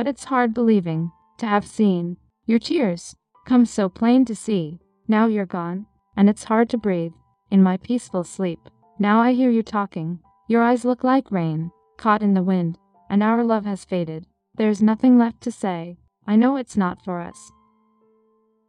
But it's hard believing to have seen Your tears come so plain to see Now you're gone, and it's hard to breathe In my peaceful sleep. Now I hear you talking, Your eyes look like rain Caught in the wind, and our love has faded. There's nothing left to say. I know it's not for us.